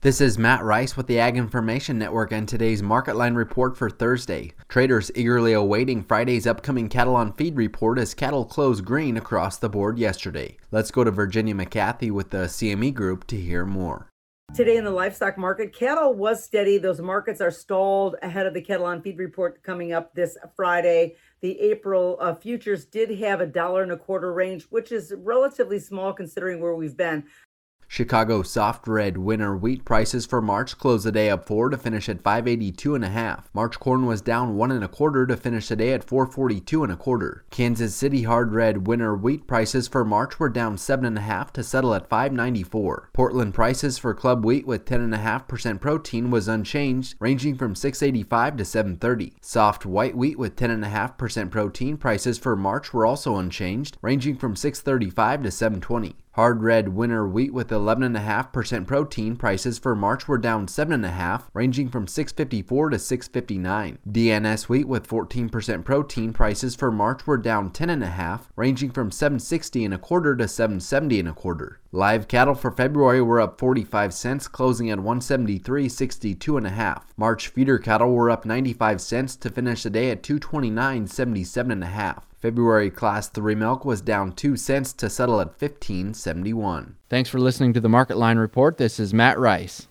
This is Matt Rice with the Ag Information Network and today's Market Line report for Thursday. Traders eagerly awaiting Friday's upcoming cattle on feed report as cattle closed green across the board yesterday. Let's go to Virginia McCarthy with the CME Group to hear more. Today in the livestock market, cattle was steady. Those markets are stalled ahead of the cattle on feed report coming up this Friday. The April uh, futures did have a dollar and a quarter range, which is relatively small considering where we've been. Chicago soft red winter wheat prices for March closed the day up four to finish at 582 and a half. March corn was down one and a quarter to finish the day at 442 and a quarter. Kansas City hard red winter wheat prices for March were down seven and a half to settle at 594. Portland prices for club wheat with 10.5% protein was unchanged, ranging from 685 to 730. Soft white wheat with 10.5% protein prices for March were also unchanged, ranging from 635 to 720. Hard red winter wheat with 11.5% protein prices for March were down 7.5, ranging from 654 to 659. DNS wheat with 14% protein prices for March were down 10.5, ranging from 760 and a quarter to 770 and a quarter. Live cattle for February were up 45 cents, closing at 173.62 and a half. March feeder cattle were up 95 cents to finish the day at 229.77 and a half. February Class 3 milk was down 2 cents to settle at 15.71. Thanks for listening to the Market Line Report. This is Matt Rice.